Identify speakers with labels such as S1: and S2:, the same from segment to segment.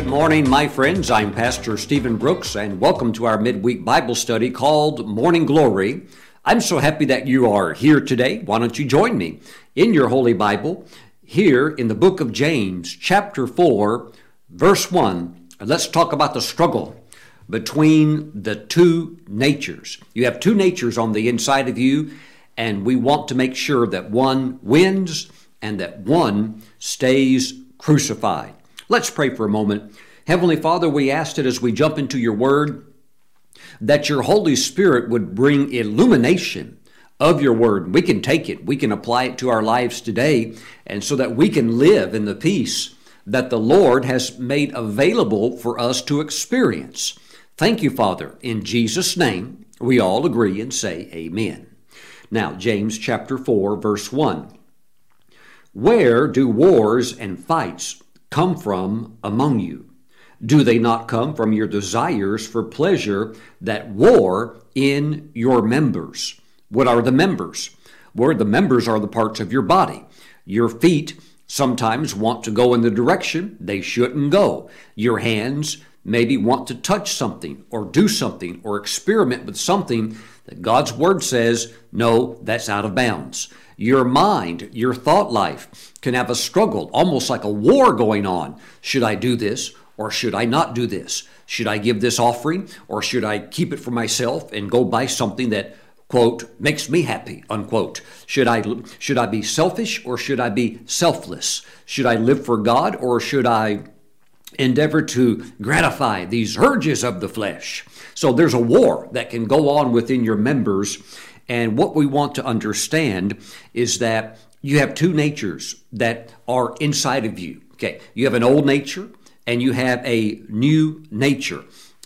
S1: Good morning, my friends. I'm Pastor Stephen Brooks, and welcome to our midweek Bible study called Morning Glory. I'm so happy that you are here today. Why don't you join me in your Holy Bible here in the book of James, chapter 4, verse 1. Let's talk about the struggle between the two natures. You have two natures on the inside of you, and we want to make sure that one wins and that one stays crucified. Let's pray for a moment. Heavenly Father, we ask that as we jump into your word, that your Holy Spirit would bring illumination of your word. We can take it, we can apply it to our lives today, and so that we can live in the peace that the Lord has made available for us to experience. Thank you, Father. In Jesus' name, we all agree and say amen. Now, James chapter 4, verse 1. Where do wars and fights come from among you? Do they not come from your desires for pleasure that war in your members? What are the members? Where the members are the parts of your body. Your feet sometimes want to go in the direction they shouldn't go. Your hands maybe want to touch something or do something or experiment with something that God's Word says, no, that's out of bounds. Your mind, your thought life can have a struggle, almost like a war going on. Should I do this or should I not do this? Should I give this offering or should I keep it for myself and go buy something that quote makes me happy unquote should i should i be selfish or should i be selfless should i live for god or should i endeavor to gratify these urges of the flesh so there's a war that can go on within your members and what we want to understand is that you have two natures that are inside of you. Okay, you have an old nature and you have a new nature.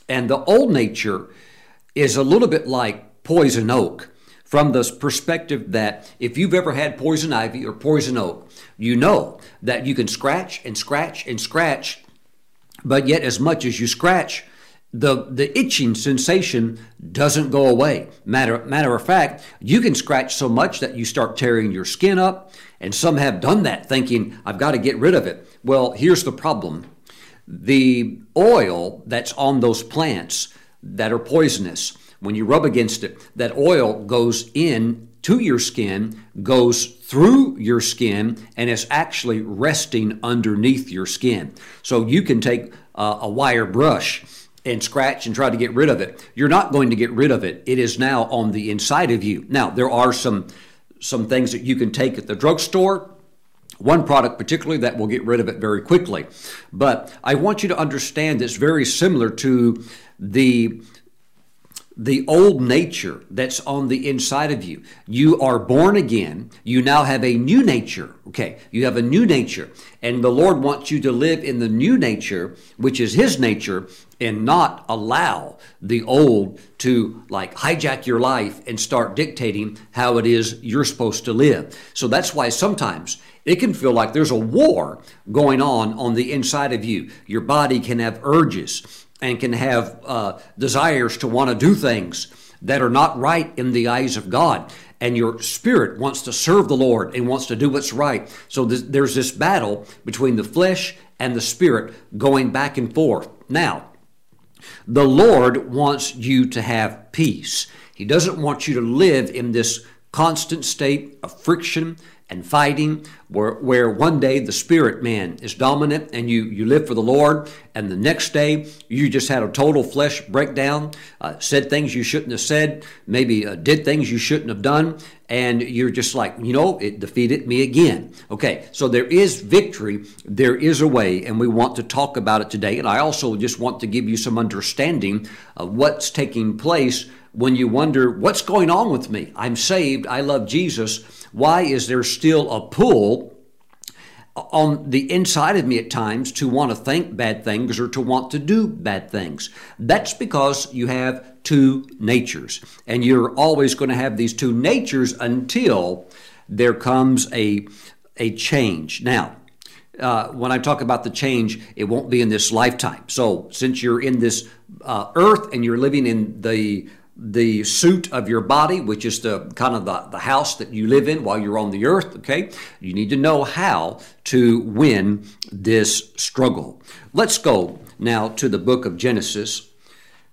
S1: And the old nature is a little bit like poison oak from the perspective that if you've ever had poison ivy or poison oak, you know that you can scratch and scratch and scratch, but yet as much as you scratch, the, the itching sensation doesn't go away. Matter, matter of fact, you can scratch so much that you start tearing your skin up, and some have done that thinking, I've got to get rid of it. Well, here's the problem the oil that's on those plants that are poisonous, when you rub against it, that oil goes in to your skin, goes through your skin, and is actually resting underneath your skin. So you can take uh, a wire brush and scratch and try to get rid of it. You're not going to get rid of it. It is now on the inside of you. Now, there are some some things that you can take at the drugstore. One product particularly that will get rid of it very quickly. But I want you to understand it's very similar to the the old nature that's on the inside of you. You are born again. You now have a new nature. Okay. You have a new nature. And the Lord wants you to live in the new nature, which is His nature, and not allow the old to like hijack your life and start dictating how it is you're supposed to live. So that's why sometimes it can feel like there's a war going on on the inside of you. Your body can have urges and can have uh, desires to want to do things that are not right in the eyes of God. And your spirit wants to serve the Lord and wants to do what's right. So th- there's this battle between the flesh and the spirit going back and forth. Now, the Lord wants you to have peace. He doesn't want you to live in this constant state of friction and fighting where, where one day the spirit man is dominant and you, you live for the Lord, and the next day you just had a total flesh breakdown, uh, said things you shouldn't have said, maybe uh, did things you shouldn't have done, and you're just like, you know, it defeated me again. Okay, so there is victory, there is a way, and we want to talk about it today. And I also just want to give you some understanding of what's taking place when you wonder, what's going on with me? I'm saved, I love Jesus why is there still a pull on the inside of me at times to want to think bad things or to want to do bad things? That's because you have two natures. And you're always going to have these two natures until there comes a, a change. Now, uh, when I talk about the change, it won't be in this lifetime. So, since you're in this uh, earth and you're living in the the suit of your body, which is the kind of the, the house that you live in while you're on the earth, okay? You need to know how to win this struggle. Let's go now to the book of Genesis.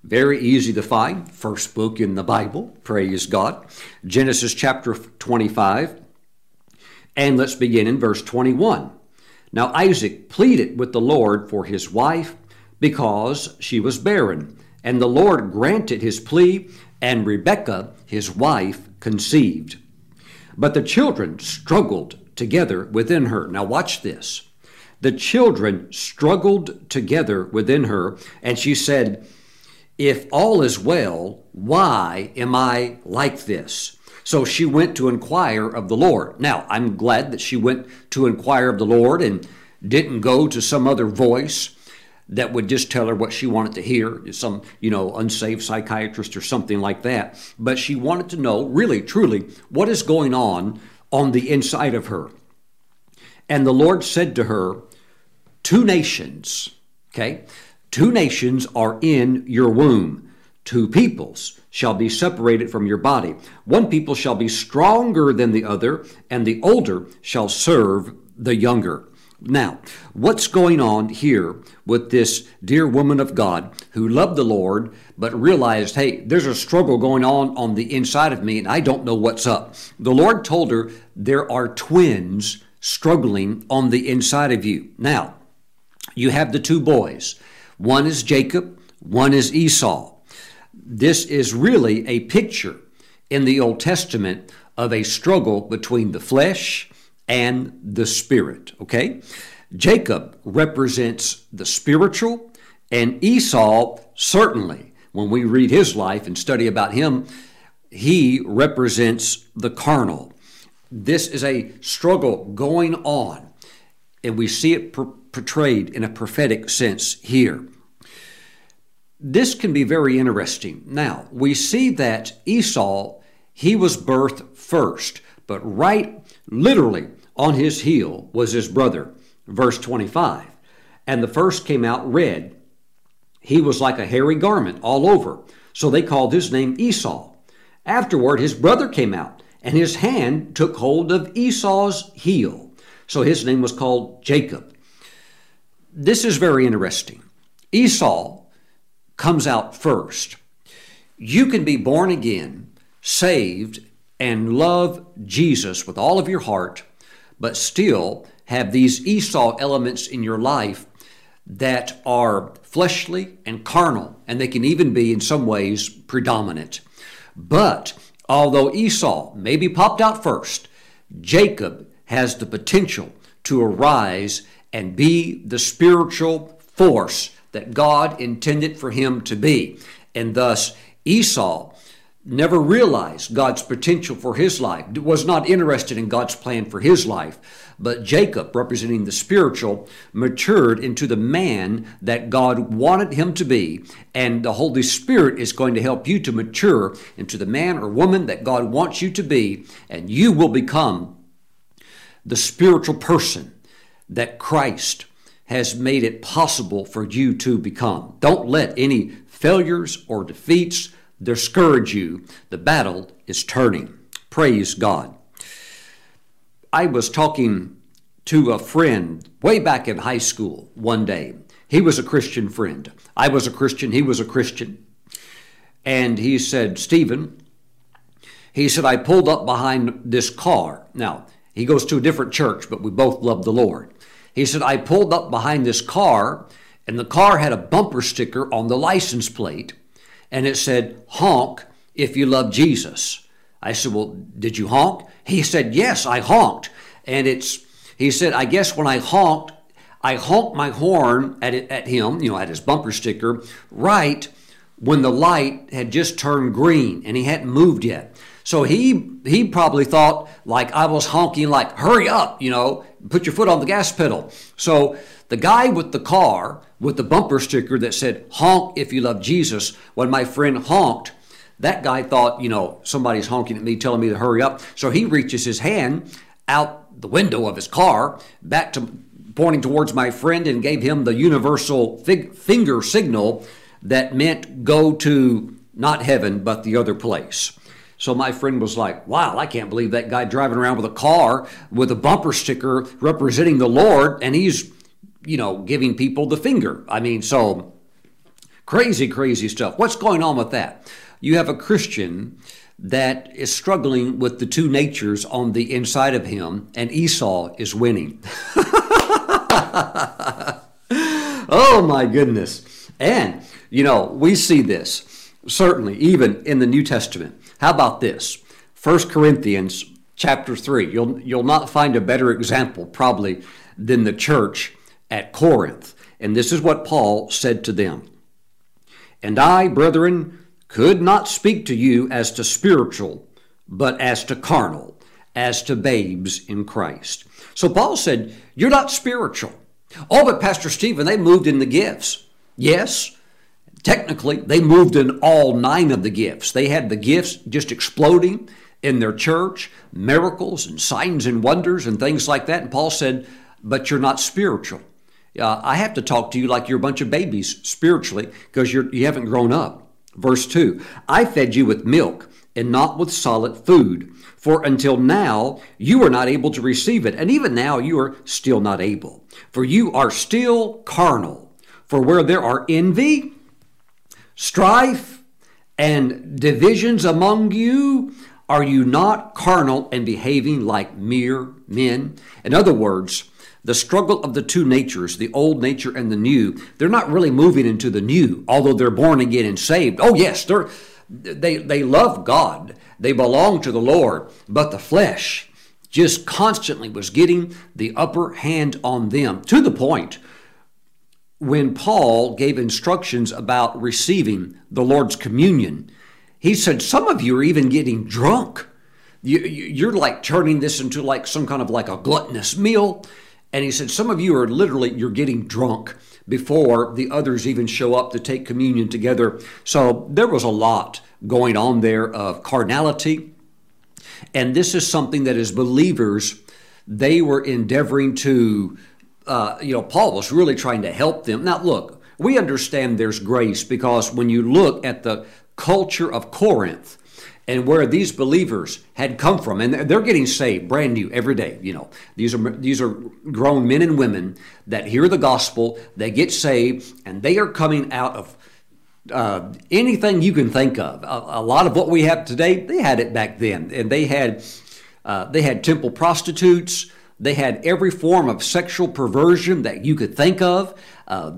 S1: Very easy to find, first book in the Bible, praise God. Genesis chapter 25. And let's begin in verse 21. Now Isaac pleaded with the Lord for his wife because she was barren. And the Lord granted his plea, and Rebekah, his wife, conceived. But the children struggled together within her. Now, watch this. The children struggled together within her, and she said, If all is well, why am I like this? So she went to inquire of the Lord. Now, I'm glad that she went to inquire of the Lord and didn't go to some other voice that would just tell her what she wanted to hear, some, you know, unsaved psychiatrist or something like that. But she wanted to know, really, truly, what is going on on the inside of her. And the Lord said to her, Two nations, okay, two nations are in your womb. Two peoples shall be separated from your body. One people shall be stronger than the other, and the older shall serve the younger. Now, what's going on here with this dear woman of God who loved the Lord but realized, hey, there's a struggle going on on the inside of me and I don't know what's up? The Lord told her there are twins struggling on the inside of you. Now, you have the two boys. One is Jacob, one is Esau. This is really a picture in the Old Testament of a struggle between the flesh and the spirit. Okay? Jacob represents the spiritual, and Esau, certainly, when we read his life and study about him, he represents the carnal. This is a struggle going on, and we see it portrayed in a prophetic sense here. This can be very interesting. Now, we see that Esau, he was birthed first, but right literally on his heel was his brother. Verse 25. And the first came out red. He was like a hairy garment all over. So they called his name Esau. Afterward, his brother came out, and his hand took hold of Esau's heel. So his name was called Jacob. This is very interesting. Esau comes out first. You can be born again, saved, and love Jesus with all of your heart but still have these Esau elements in your life that are fleshly and carnal, and they can even be in some ways predominant. But although Esau maybe popped out first, Jacob has the potential to arise and be the spiritual force that God intended for him to be. And thus, Esau never realized God's potential for his life, was not interested in God's plan for his life. But Jacob, representing the spiritual, matured into the man that God wanted him to be. And the Holy Spirit is going to help you to mature into the man or woman that God wants you to be. And you will become the spiritual person that Christ has made it possible for you to become. Don't let any failures or defeats discourage you. The battle is turning. Praise God. I was talking to a friend way back in high school one day. He was a Christian friend. I was a Christian. He was a Christian. And he said, Stephen, he said, I pulled up behind this car. Now, he goes to a different church, but we both love the Lord. He said, I pulled up behind this car, and the car had a bumper sticker on the license plate and it said, honk if you love Jesus. I said, well, did you honk? He said, yes, I honked. And it's, he said, I guess when I honked, I honked my horn at, it, at him, you know, at his bumper sticker, right when the light had just turned green and he hadn't moved yet. So he he probably thought like I was honking like hurry up, you know, put your foot on the gas pedal. So the guy with the car with the bumper sticker that said honk if you love Jesus, when my friend honked, that guy thought, you know, somebody's honking at me telling me to hurry up. So he reaches his hand out the window of his car back to pointing towards my friend and gave him the universal fig- finger signal that meant go to not heaven, but the other place. So my friend was like, wow, I can't believe that guy driving around with a car with a bumper sticker representing the Lord, and he's, you know, giving people the finger. I mean, so crazy, crazy stuff. What's going on with that? You have a Christian that is struggling with the two natures on the inside of him, and Esau is winning. oh my goodness. And, you know, we see this certainly even in the New Testament. How about this? 1 Corinthians chapter 3. You'll, you'll not find a better example, probably, than the church at Corinth. And this is what Paul said to them And I, brethren, could not speak to you as to spiritual, but as to carnal, as to babes in Christ. So Paul said, You're not spiritual. Oh, but Pastor Stephen, they moved in the gifts. Yes, technically, they moved in all nine of the gifts. They had the gifts just exploding in their church, miracles and signs and wonders and things like that. And Paul said, But you're not spiritual. Uh, I have to talk to you like you're a bunch of babies spiritually because you're, you haven't grown up. Verse 2 I fed you with milk and not with solid food, for until now you were not able to receive it, and even now you are still not able. For you are still carnal. For where there are envy, strife, and divisions among you, are you not carnal and behaving like mere men? In other words, the struggle of the two natures, the old nature and the new, they're not really moving into the new, although they're born again and saved. Oh, yes, they're, they, they love God, they belong to the Lord, but the flesh just constantly was getting the upper hand on them to the point when Paul gave instructions about receiving the Lord's communion, he said, Some of you are even getting drunk. You, are like turning this into like some kind of like a gluttonous meal. And he said, Some of you are literally, you're getting drunk before the others even show up to take communion together. So there was a lot going on there of carnality. And this is something that as believers, they were endeavoring to uh, you know, Paul was really trying to help them. Now, look, we understand there's grace because when you look at the culture of Corinth and where these believers had come from, and they're getting saved brand new every day. You know, these are these are grown men and women that hear the gospel, they get saved, and they are coming out of uh, anything you can think of. A, a, lot of what we have today, they had it back then, and they had uh, they had temple prostitutes. They had every form of sexual perversion that you could think of, uh,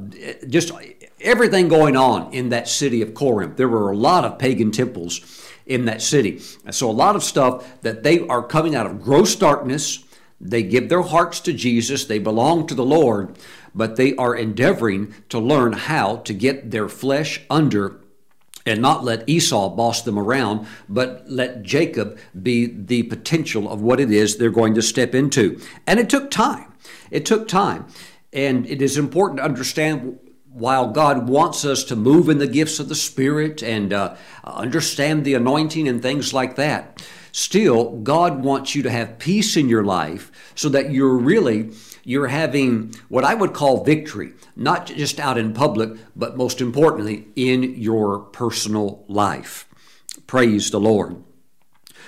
S1: just everything going on in that city of Corinth. There were a lot of pagan temples in that city. And So, a lot of stuff that they are coming out of gross darkness. They give their hearts to Jesus, they belong to the Lord, but they are endeavoring to learn how to get their flesh under and not let Esau boss them around, but let Jacob be the potential of what it is they're going to step into. And it took time. It took time. And it is important to understand while God wants us to move in the gifts of the Spirit and uh, understand the anointing and things like that, still, God wants you to have peace in your life so that you're really you're having what I would call victory, not just out in public, but most importantly, in your personal life. Praise the Lord.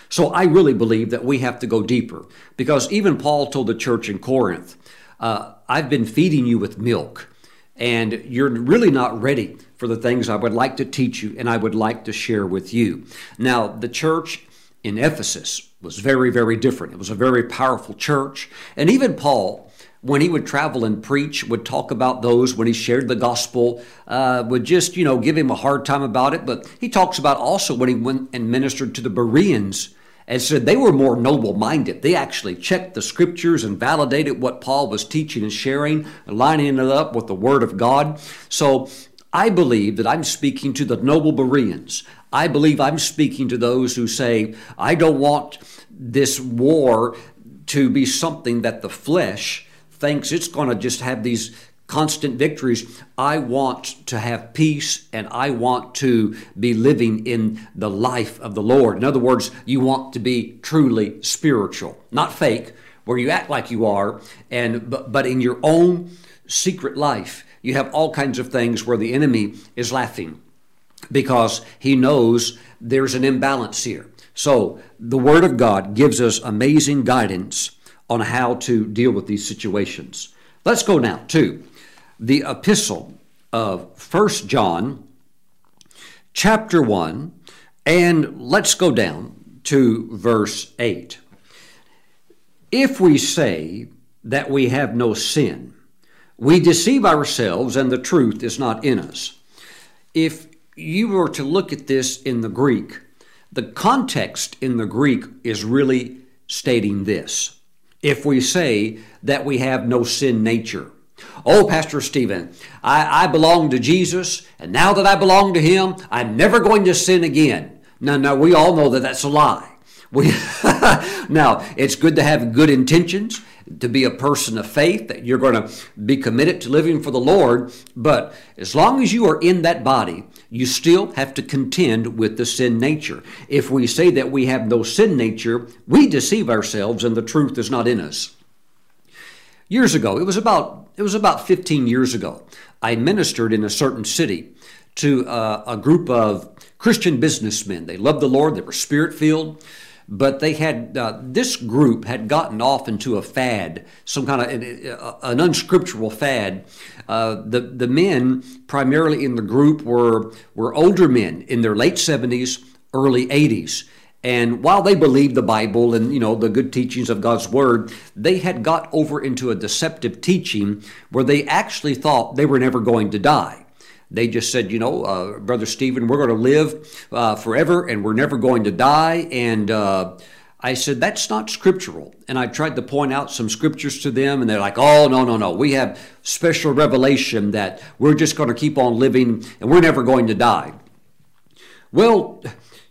S1: So I really believe that we have to go deeper because even Paul told the church in Corinth, uh, I've been feeding you with milk, and you're really not ready for the things I would like to teach you and I would like to share with you. Now, the church in Ephesus was very, very different. It was a very powerful church. And even Paul, when he would travel and preach, would talk about those when he shared the gospel, uh, would just, you know, give him a hard time about it. But he talks about also when he went and ministered to the Bereans and said they were more noble minded. They actually checked the scriptures and validated what Paul was teaching and sharing, lining it up with the word of God. So I believe that I'm speaking to the noble Bereans. I believe I'm speaking to those who say, I don't want this war to be something that the flesh thinks it's going to just have these constant victories. I want to have peace and I want to be living in the life of the Lord. In other words, you want to be truly spiritual, not fake, where you act like you are, and but, but in your own secret life, you have all kinds of things where the enemy is laughing. because he knows there's an imbalance here. So the Word of God gives us amazing guidance on how to deal with these situations. Let's go now to the epistle of First John, chapter 1, and let's go down to verse 8. If we say that we have no sin, we deceive ourselves and the truth is not in us. If you were to look at this in the Greek, the context in the Greek is really stating this. If we say that we have no sin nature, Oh, Pastor Stephen, I, I belong to Jesus, and now that I belong to Him, I'm never going to sin again. No, no, we all know that that's a lie. We now, it's good to have good intentions, to be a person of faith, that you're going to be committed to living for the Lord. But as long as you are in that body, you still have to contend with the sin nature. If we say that we have no sin nature, we deceive ourselves and the truth is not in us. Years ago, it was about it was about 15 years ago. I ministered in a certain city to uh, a group of Christian businessmen. They loved the Lord. They were spirit filled but they had uh, this group had gotten off into a fad, some kind of uh, an unscriptural fad. Uh, the the men primarily in the group were were older men in their late seventies, early eighties. And while they believed the Bible and you know the good teachings of God's Word, they had got over into a deceptive teaching where they actually thought they were never going to die. They just said, you know, uh, Brother Stephen, we're going to live uh, forever and we're never going to die. And uh, I said, that's not scriptural. And I tried to point out some scriptures to them, and they're like, oh, no, no, no. We have special revelation that we're just going to keep on living and we're never going to die. Well,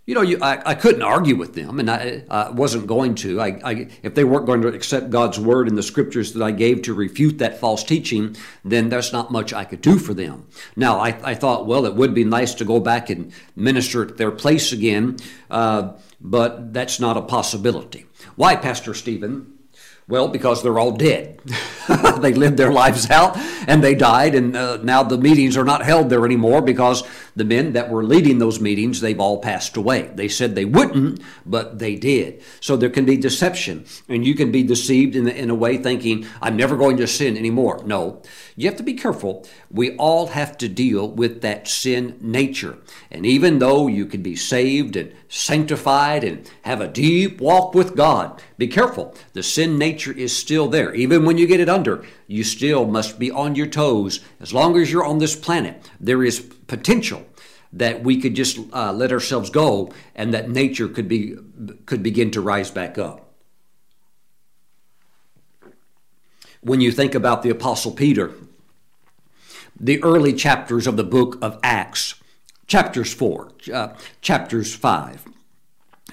S1: you know, you, I, I couldn't argue with them, and I, I wasn't going to. I, if they weren't going to accept God's word and the scriptures that I gave to refute that false teaching, then there's not much I could do for them. Now, I, I thought, well, it would be nice to go back and minister at their place again, uh, but that's not a possibility. Why, Pastor Stephen? Well, because they're all dead. they lived their lives out and they died, and uh, now the meetings are not held there anymore because the men that were leading those meetings, they've all passed away. They said they wouldn't, but they did. So there can be deception, and you can be deceived in, the, in a way thinking, I'm never going to sin anymore. No, you have to be careful. We all have to deal with that sin nature. And even though you can be saved and sanctified and have a deep walk with God, be careful. The sin nature is still there. Even when you get it under, you still must be on your toes. As long as you're on this planet, there is potential that we could just uh, let ourselves go and that nature could be could begin to rise back up. When you think about the apostle Peter, the early chapters of the book of Acts, chapters 4, uh, chapters 5,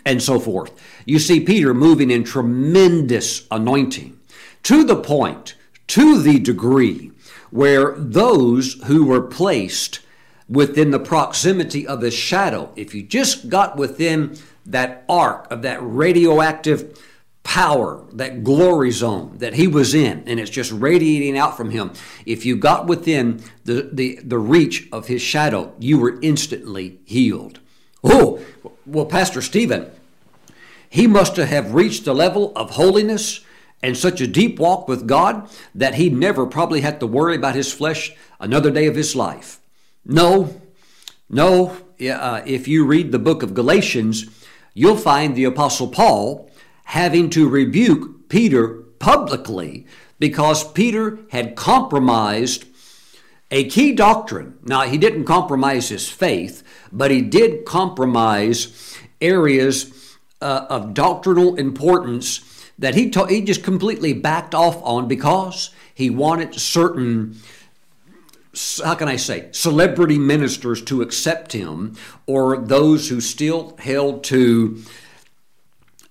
S1: and so forth. You see Peter moving in tremendous anointing to the point, to the degree where those who were placed within the proximity of his shadow, if you just got within that arc of that radioactive power, that glory zone that he was in, and it's just radiating out from him. If you got within the, the, the reach of his shadow, you were instantly healed. Oh, well, Pastor Stephen, he must have reached a level of holiness and such a deep walk with God that he never probably had to worry about his flesh another day of his life. No, no. Uh, if you read the book of Galatians, you'll find the Apostle Paul having to rebuke Peter publicly because Peter had compromised a key doctrine. Now, he didn't compromise his faith, but he did compromise areas uh, of doctrinal importance that he, he just completely backed off on because he wanted certain how can I say, celebrity ministers to accept him, or those who still held to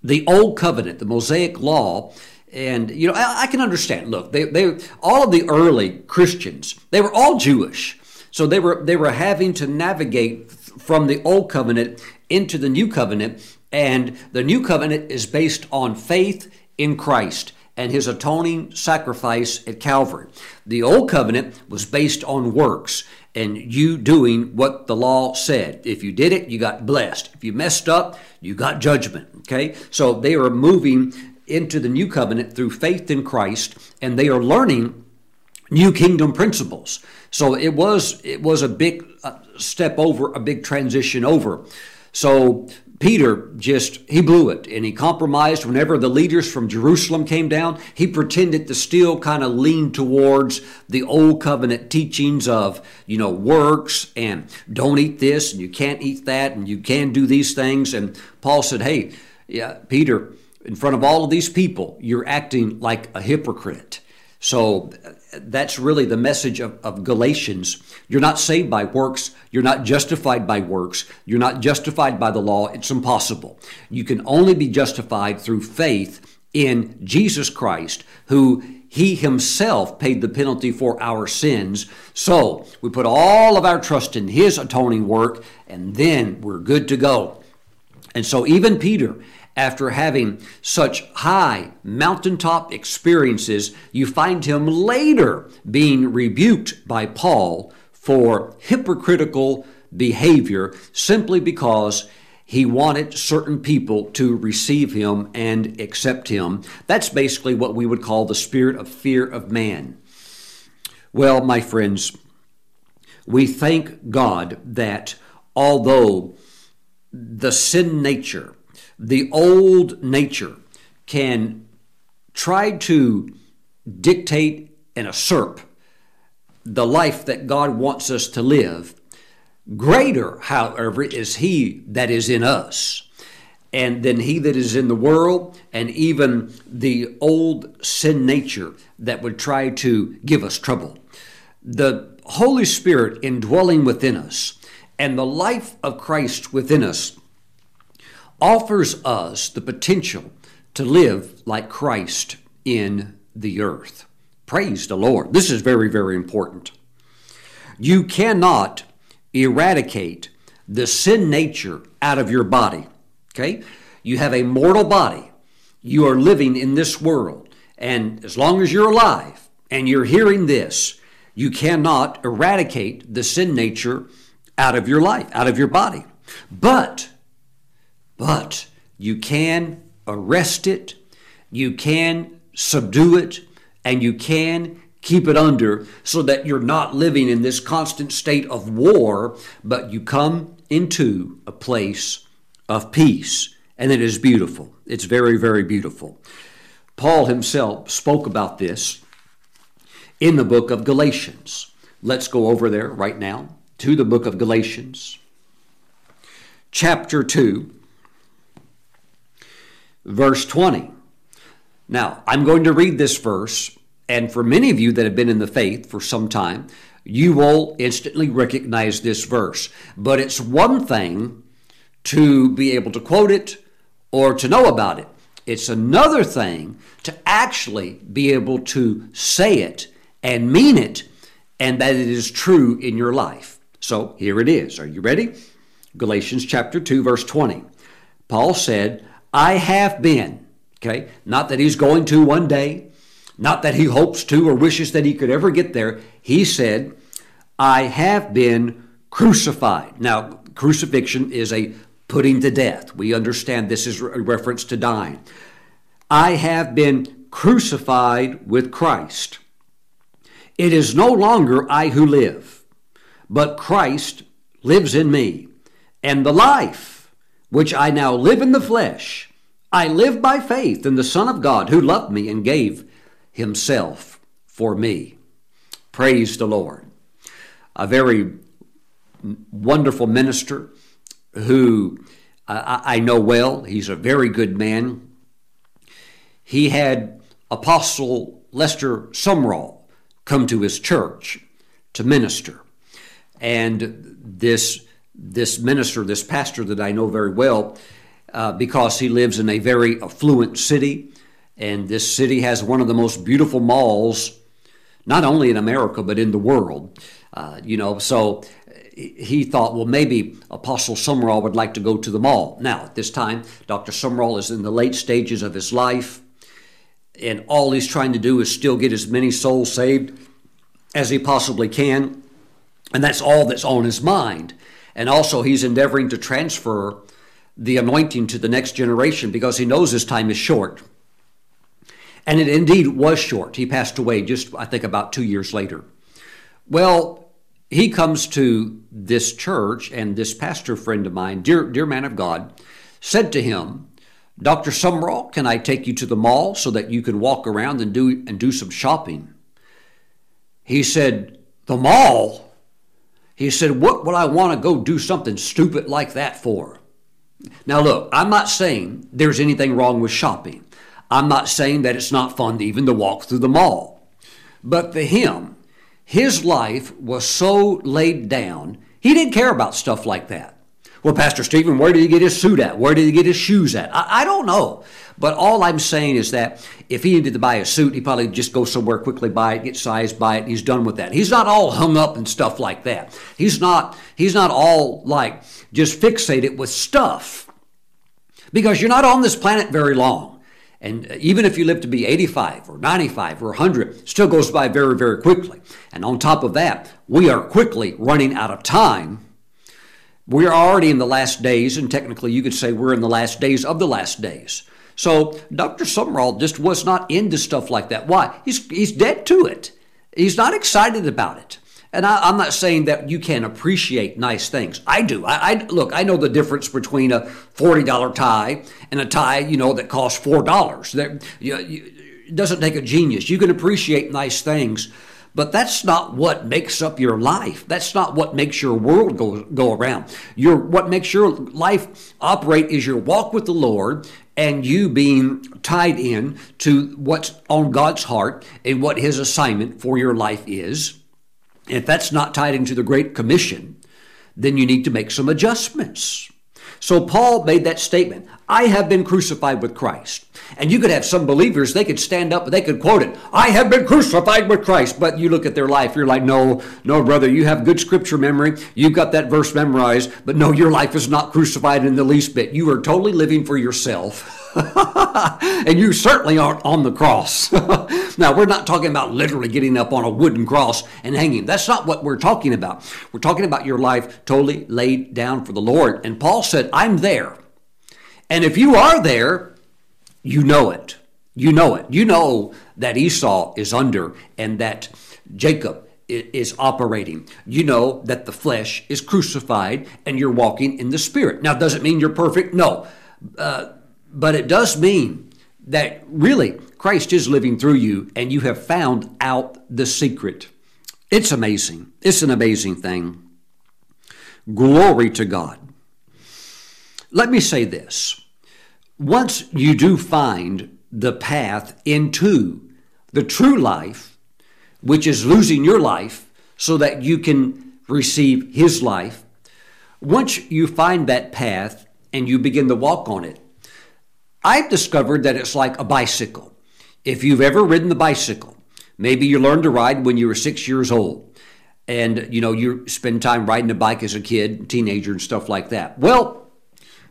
S1: the old covenant, the Mosaic law, and you know I, I, can understand. Look, they, they all of the early Christians, they were all Jewish, so they were they were having to navigate from the old covenant into the new covenant, and the new covenant is based on faith in Christ and his atoning sacrifice at Calvary. The old covenant was based on works, and you doing what the law said. If you did it, you got blessed. If you messed up, you got judgment. Okay? So they are moving into the new covenant through faith in Christ, and they are learning new kingdom principles. So it was it was a big uh, step over, a big transition over. So Peter just, he blew it and he compromised whenever the leaders from Jerusalem came down. He pretended to still kind of lean towards the old covenant teachings of, you know, works and don't eat this and you can't eat that and you can do these things. And Paul said, hey, yeah, Peter, in front of all of these people, you're acting like a hypocrite. So that's really the message of, of, Galatians. You're not saved by works. You're not justified by works. You're not justified by the law. It's impossible. You can only be justified through faith in Jesus Christ, who he himself paid the penalty for our sins. So we put all of our trust in his atoning work, and then we're good to go. And so even Peter after having such high mountaintop experiences, you find him later being rebuked by Paul for hypocritical behavior simply because he wanted certain people to receive him and accept him. That's basically what we would call the spirit of fear of man. Well, my friends, we thank God that although the sin nature the old nature can try to dictate and usurp the life that God wants us to live. Greater, however, is He that is in us, and then He that is in the world, and even the old sin nature that would try to give us trouble. The Holy Spirit indwelling within us and the life of Christ within us offers us the potential to live like Christ in the earth. Praise the Lord. This is very, very important. You cannot eradicate the sin nature out of your body. Okay? You have a mortal body. You are living in this world. And as long as you're alive and you're hearing this, you cannot eradicate the sin nature out of your life, out of your body. But but you can arrest it, you can subdue it, and you can keep it under so that you're not living in this constant state of war, but you come into a place of peace. And it is beautiful. It's very, very beautiful. Paul himself spoke about this in the book of Galatians. Let's go over there right now to the book of Galatians, chapter 2 verse 20. Now, I'm going to read this verse, and for many of you that have been in the faith for some time, you will instantly recognize this verse. But it's one thing to be able to quote it or to know about it. It's another thing to actually be able to say it and mean it and that it is true in your life. So here it is. Are you ready? Galatians chapter 2 verse 20. Paul said, I have been. Okay? Not that he's going to one day, not that he hopes to or wishes that he could ever get there. He said, I have been crucified. Now, crucifixion is a putting to death. We understand this is a reference to dying. I have been crucified with Christ. It is no longer I who live, but Christ lives in me. And the life which I now live in the flesh, I live by faith in the Son of God who loved me and gave himself for me. Praise the Lord. A very wonderful minister who uh, I, know well. He's a very good man. He had Apostle Lester Sumrall come to his church to minister. And this this minister, this pastor that I know very well, uh, because he lives in a very affluent city. And this city has one of the most beautiful malls, not only in America, but in the world. Uh, you know, so he thought, well, maybe Apostle Sumrall would like to go to the mall. Now, at this time, Dr. Sumrall is in the late stages of his life, and all he's trying to do is still get as many souls saved as he possibly can. And that's all that's on his mind. And also, he's endeavoring to transfer the anointing to the next generation because he knows his time is short. And it indeed was short. He passed away just, I think, about two years later. Well, he comes to this church, and this pastor friend of mine, dear, dear man of God, said to him, Dr. Sumrall, can I take you to the mall so that you can walk around and do, and do some shopping? He said, The mall? He said, What would I want to go do something stupid like that for? Now, look, I'm not saying there's anything wrong with shopping. I'm not saying that it's not fun even to walk through the mall. But for him, his life was so laid down, he didn't care about stuff like that. Well, Pastor Stephen, where did he get his suit at? Where did he get his shoes at? I, I, don't know. But all I'm saying is that if he needed to buy a suit, he probably just go somewhere quickly, buy it, get sized, buy it, he's done with that. He's not all hung up and stuff like that. He's not, he's not all like just fixated with stuff. Because you're not on this planet very long. And uh, even if you live to be 85 or 95 or 100, still goes by very, very quickly. And on top of that, we are quickly running out of time we're already in the last days, and technically you could say we're in the last days of the last days. So Dr. Sumrall just was not into stuff like that. Why? He's, he's dead to it. He's not excited about it. And I, am not saying that you can't appreciate nice things. I do. I, I, look. I know the difference between a forty dollar tie and a tie, you know, that costs four dollars. That you, you, it doesn't take a genius. You can appreciate nice things, but that's not what makes up your life. That's not what makes your world go, go around. Your, what makes your life operate is your walk with the Lord and you being tied in to what's on God's heart and what His assignment for your life is. If that's not tied into the Great Commission, then you need to make some adjustments. So Paul made that statement I have been crucified with Christ. And you could have some believers, they could stand up, and they could quote it I have been crucified with Christ. But you look at their life, you're like, no, no, brother, you have good scripture memory. You've got that verse memorized. But no, your life is not crucified in the least bit. You are totally living for yourself. and you certainly aren't on the cross. now, we're not talking about literally getting up on a wooden cross and hanging. That's not what we're talking about. We're talking about your life totally laid down for the Lord. And Paul said, I'm there. And if you are there, you know it. You know it. You know that Esau is under and that Jacob is operating. You know that the flesh is crucified and you're walking in the spirit. Now, does it mean you're perfect? No. Uh, but it does mean that really Christ is living through you and you have found out the secret. It's amazing. It's an amazing thing. Glory to God. Let me say this. Once you do find the path into the true life, which is losing your life so that you can receive His life, once you find that path and you begin to walk on it, I've discovered that it's like a bicycle. If you've ever ridden the bicycle, maybe you learned to ride when you were six years old, and you know you spend time riding a bike as a kid, teenager, and stuff like that. Well,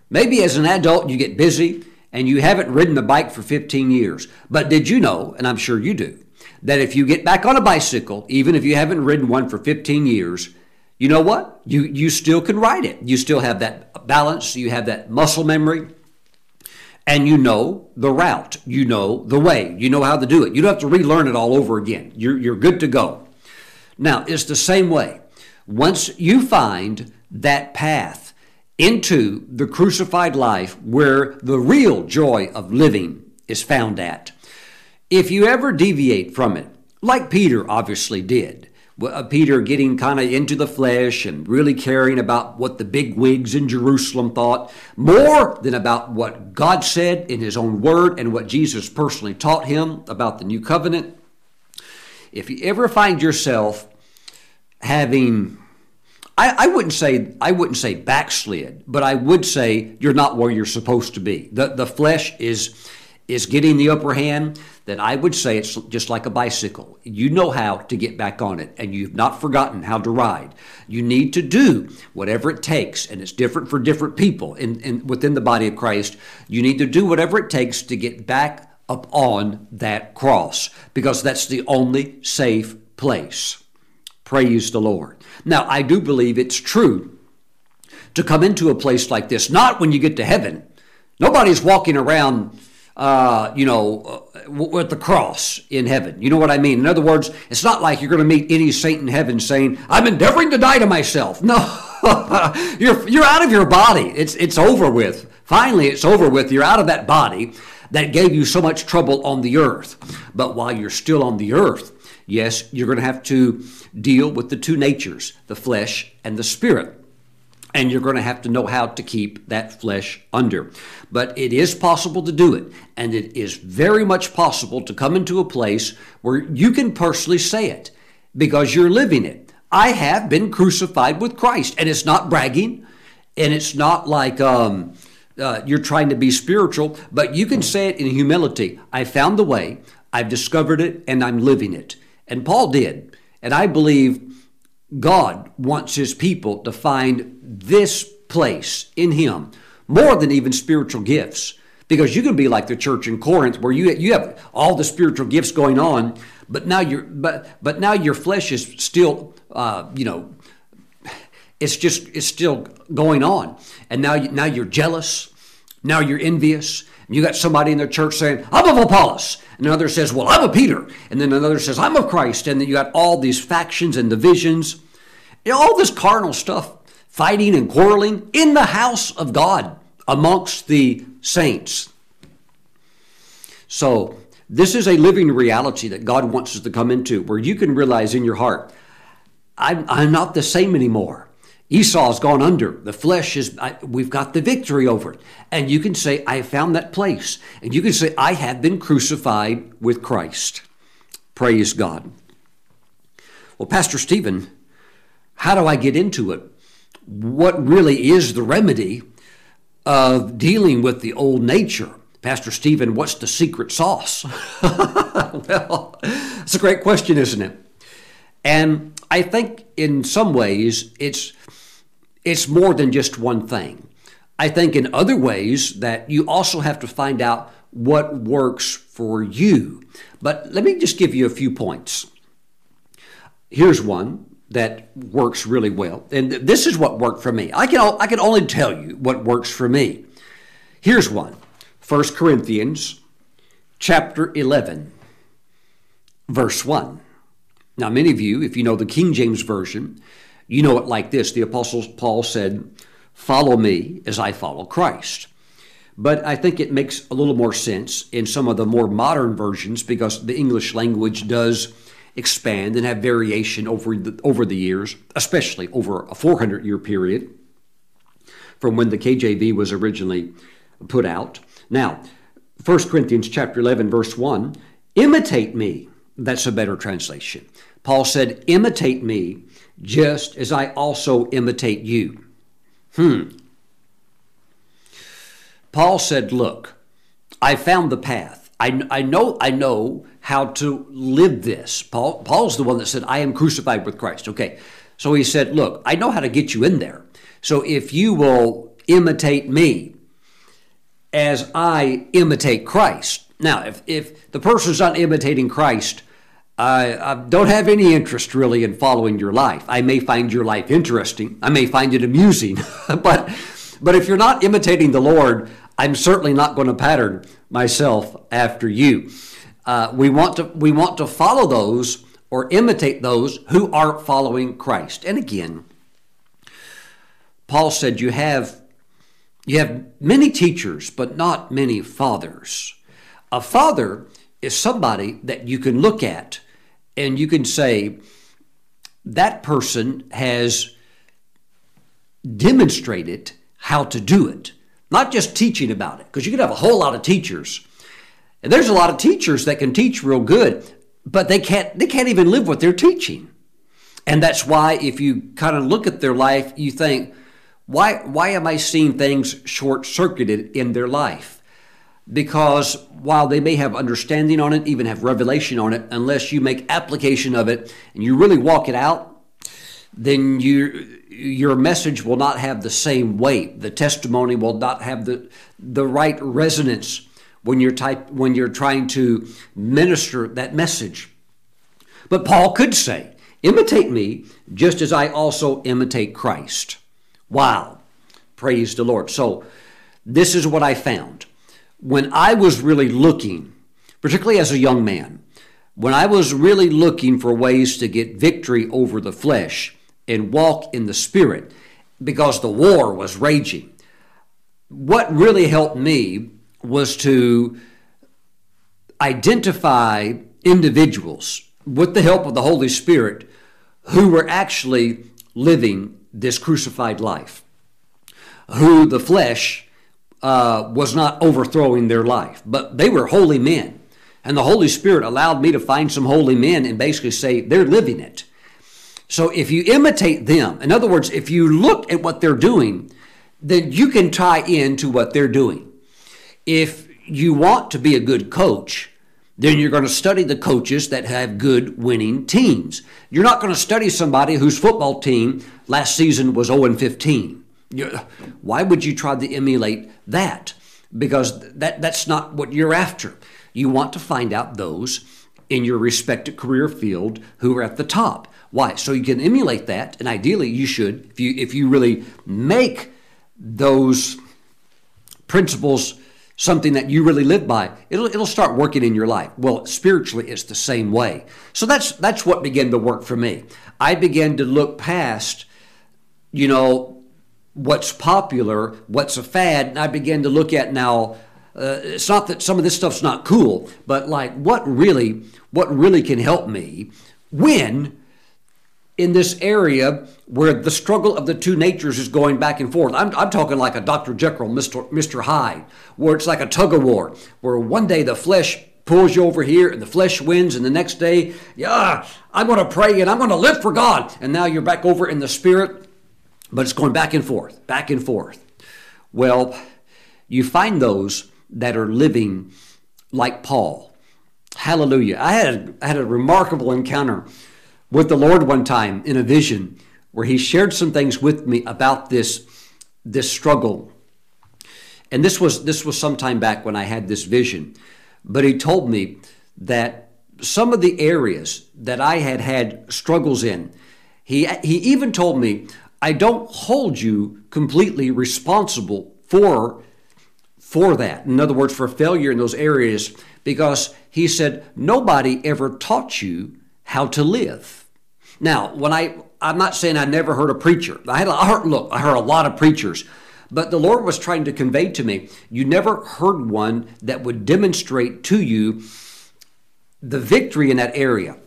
S1: maybe as an adult you get busy and you haven't ridden a bike for 15 years. But did you know, and I'm sure you do, that if you get back on a bicycle, even if you haven't ridden one for 15 years, you know what? You you still can ride it. You still have that balance. You have that muscle memory and you know the route, you know the way, you know how to do it. You don't have to relearn it all over again. You're, you're good to go. Now, it's the same way. Once you find that path into the crucified life where the real joy of living is found at, if you ever deviate from it, like Peter obviously did, Uh, Peter getting kind of into the flesh and really caring about what the big wigs in Jerusalem thought, more than about what God said in his own word and what Jesus personally taught him about the new covenant. If you ever find yourself having I, I, wouldn't say I wouldn't say backslid, but I would say you're not where you're supposed to be. The the flesh is is getting the upper hand, then I would say it's just like a bicycle. You know how to get back on it, and you've not forgotten how to ride. You need to do whatever it takes, and it's different for different people in, in within the body of Christ. You need to do whatever it takes to get back up on that cross, because that's the only safe place. Praise the Lord. Now, I do believe it's true to come into a place like this, not when you get to heaven. Nobody's walking around, uh, you know, uh, with the cross in heaven. You know what I mean? In other words, it's not like you're going to meet any saint in heaven saying, I'm endeavoring to die to myself. No, you're, you're out of your body. It's, it's over with. Finally, it's over with. You're out of that body that gave you so much trouble on the earth. But while you're still on the earth, yes, you're going to have to deal with the two natures, the flesh and the spirit. And you're going to have to know how to keep that flesh under. But it is possible to do it. And it is very much possible to come into a place where you can personally say it because you're living it. I have been crucified with Christ. And it's not bragging. And it's not like um, uh, you're trying to be spiritual, but you can say it in humility. I found the way. I've discovered it and I'm living it. And Paul did. And I believe God wants his people to find this place in him more than even spiritual gifts. Because you can be like the church in Corinth where you, you have all the spiritual gifts going on, but now your but but now your flesh is still uh, you know it's just it's still going on. And now you, now you're jealous. Now you're envious you got somebody in the church saying i'm of apollos. And another says well i'm of peter. And then another says i'm of christ. And then you got all these factions and divisions. You know, all this carnal stuff fighting and quarreling in the house of god amongst the saints. So this is a living reality that god wants us to come into where you can realize in your heart i'm, I'm not the same anymore Esau's gone under. The flesh is, I, we've got the victory over it. And you can say, I found that place. And you can say, I have been crucified with Christ. Praise God. Well, Pastor Stephen, how do I get into it? What really is the remedy of dealing with the old nature? Pastor Stephen, what's the secret sauce? well, it's a great question, isn't it? And I think in some ways it's it's more than just one thing. I think in other ways that you also have to find out what works for you. But let me just give you a few points. Here's one that works really well. And this is what worked for me. I can, I can only tell you what works for me. Here's one 1 Corinthians chapter 11, verse 1. Now, many of you, if you know the King James Version, you know it like this the Apostle Paul said, Follow me as I follow Christ. But I think it makes a little more sense in some of the more modern versions because the English language does expand and have variation over the, over the years, especially over a 400 year period from when the KJV was originally put out. Now, 1 Corinthians chapter 11 verse 1, imitate me. That's a better translation. Paul said, imitate me just as I also imitate you. Hmm. Paul said, Look, I found the path. I, I know I know how to live this. Paul Paul's the one that said, I am crucified with Christ. Okay. So he said, Look, I know how to get you in there. So if you will imitate me as I imitate Christ. Now, if, if the person's not imitating Christ, I, I, don't have any interest really in following your life. I may find your life interesting. I may find it amusing. but, but if you're not imitating the Lord, I'm certainly not going to pattern myself after you. Uh, we, want to, we want to follow those or imitate those who are following Christ. And again, Paul said you have, you have many teachers, but not many fathers. A father is somebody that you can look at and you can say that person has demonstrated how to do it, not just teaching about it, because you could have a whole lot of teachers. And there's a lot of teachers that can teach real good, but they can't they can't even live what they're teaching. And that's why if you kind of look at their life, you think, why why am I seeing things short-circuited in their life? Because while they may have understanding on it, even have revelation on it, unless you make application of it and you really walk it out, then you, your message will not have the same weight. The testimony will not have the, the right resonance when you're, type, when you're trying to minister that message. But Paul could say, Imitate me just as I also imitate Christ. Wow. Praise the Lord. So, this is what I found. When I was really looking, particularly as a young man, when I was really looking for ways to get victory over the flesh and walk in the Spirit, because the war was raging, what really helped me was to identify individuals with the help of the Holy Spirit who were actually living this crucified life, who the flesh uh, was not overthrowing their life, but they were holy men. And the Holy Spirit allowed me to find some holy men and basically say they're living it. So if you imitate them, in other words, if you look at what they're doing, then you can tie into what they're doing. If you want to be a good coach, then you're going to study the coaches that have good winning teams. You're not going to study somebody whose football team last season was 0 15. Why would you try to emulate that? Because that, that's not what you're after. You want to find out those in your respective career field who are at the top. Why? So you can emulate that, and ideally you should, if you if you really make those principles something that you really live by, it'll, it'll start working in your life. Well, spiritually, it's the same way. So that's, that's what began to work for me. I began to look past, you know, what's popular, what's a fad, and I began to look at now, uh, it's not that some of this stuff's not cool, but like what really, what really can help me when in this area where the struggle of the two natures is going back and forth. I'm, I'm talking like a Dr. Jekyll, Mr. Mr. Hyde, where it's like a tug of war, where one day the flesh pulls you over here and the flesh wins, and the next day, yeah, I'm going to pray and I'm going to live for God. And now you're back over in the spirit, but it's going back and forth, back and forth. Well, you find those that are living like Paul. Hallelujah. I had, I had a remarkable encounter with the Lord one time in a vision where he shared some things with me about this, this struggle. And this was this was some time back when I had this vision. But he told me that some of the areas that I had had struggles in, he, he even told me, I don't hold you completely responsible for, for that. In other words, for failure in those areas, because he said, nobody ever taught you how to live. Now, when I, I'm not saying I never heard a preacher. I had, I heard, look, I heard a lot of preachers, but the Lord was trying to convey to me, you never heard one that would demonstrate to you the victory in that area.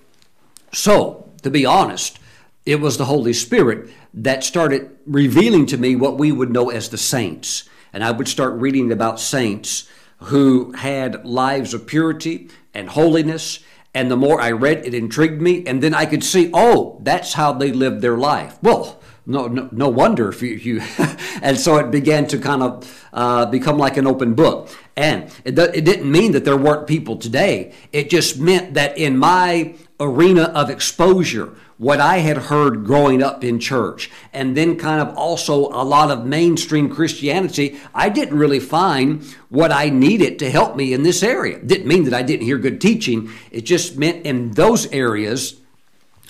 S1: So, to be honest, it was the Holy Spirit that started revealing to me what we would know as the saints. And I would start reading about saints who had lives of purity and holiness and the more I read, it intrigued me. And then I could see, oh, that's how they lived their life. Well, no, no, no wonder if you, you and so it began to kind of uh, become like an open book. And it, it didn't mean that there weren't people today. It just meant that in my arena of exposure, what I had heard growing up in church, and then kind of also a lot of mainstream Christianity, I didn't really find what I needed to help me in this area. Didn't mean that I didn't hear good teaching. It just meant in those areas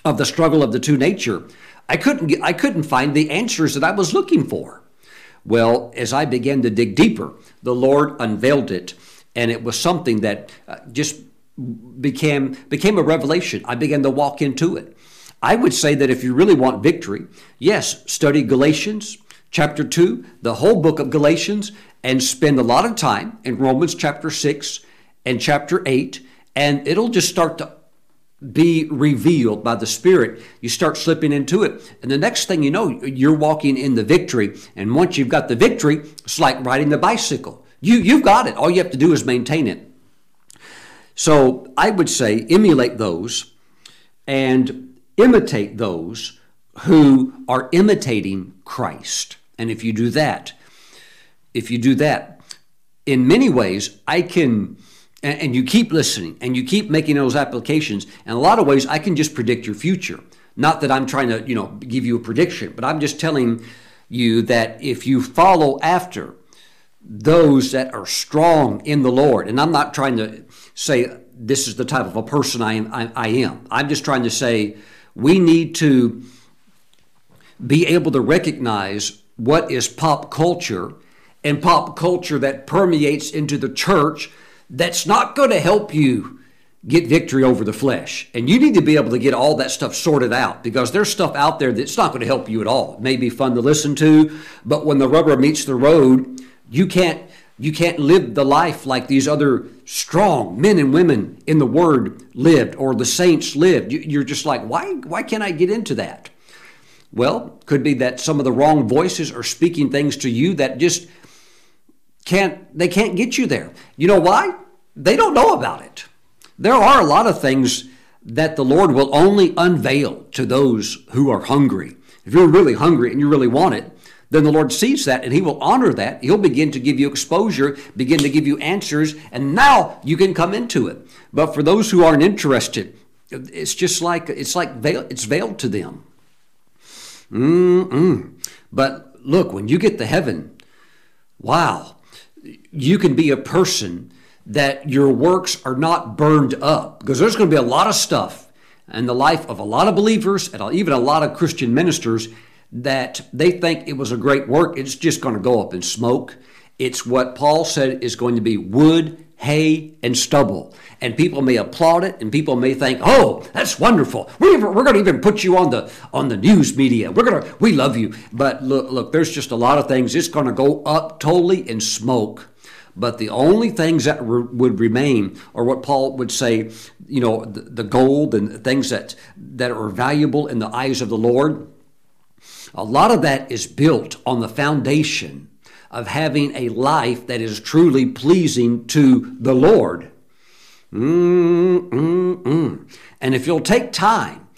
S1: of the struggle of the two nature, I couldn't get, I couldn't find the answers that I was looking for. Well, as I began to dig deeper, the Lord unveiled it, and it was something that uh, just became became a revelation. I began to walk into it. I would say that if you really want victory, yes, study Galatians chapter 2, the whole book of Galatians, and spend a lot of time in Romans chapter 6 and chapter 8, and it'll just start to be revealed by the Spirit. You start slipping into it. And the next thing you know, you're walking in the victory. And once you've got the victory, it's like riding the bicycle. You, you've got it. All you have to do is maintain it. So I would say emulate those and imitate those who are imitating Christ. And if you do that, if you do that, in many ways, I can, and, you keep listening and you keep making those applications, in a lot of ways, I can just predict your future. Not that I'm trying to, you know, give you a prediction, but I'm just telling you that if you follow after those that are strong in the Lord, and I'm not trying to say this is the type of a person I am, I, I am. I'm just trying to say we need to be able to recognize what is pop culture and pop culture that permeates into the church that's not going to help you get victory over the flesh. And you need to be able to get all that stuff sorted out because there's stuff out there that's not going to help you at all. It may be fun to listen to, but when the rubber meets the road, you can't you can't live the life like these other strong men and women in the word lived or the saints lived. You're just like, why why can't I get into that? Well, could be that some of the wrong voices are speaking things to you that just can't they can't get you there. You know why? They don't know about it. There are a lot of things that the Lord will only unveil to those who are hungry. If you're really hungry and you really want it, then the Lord sees that and He will honor that. He'll begin to give you exposure, begin to give you answers, and now you can come into it. But for those who aren't interested, it's just like it's like veil, it's veiled to them. Mm-mm. But look, when you get to heaven, wow, you can be a person that your works are not burned up because there's going to be a lot of stuff in the life of a lot of believers and even a lot of Christian ministers that they think it was a great work. It's just going to go up in smoke. It's what Paul said is going to be wood, hay, and stubble. And people may applaud it, and people may think, "Oh, that's wonderful. We're, we're going to even put you on the on the news media. We're going to we love you." But look, look, there's just a lot of things. It's going to go up totally in smoke. But the only things that re- would remain are what Paul would say, you know, the, the gold and things that, that are valuable in the eyes of the Lord. A lot of that is built on the foundation of having a life that is truly pleasing to the Lord. Mm-mm-mm. And if you'll take time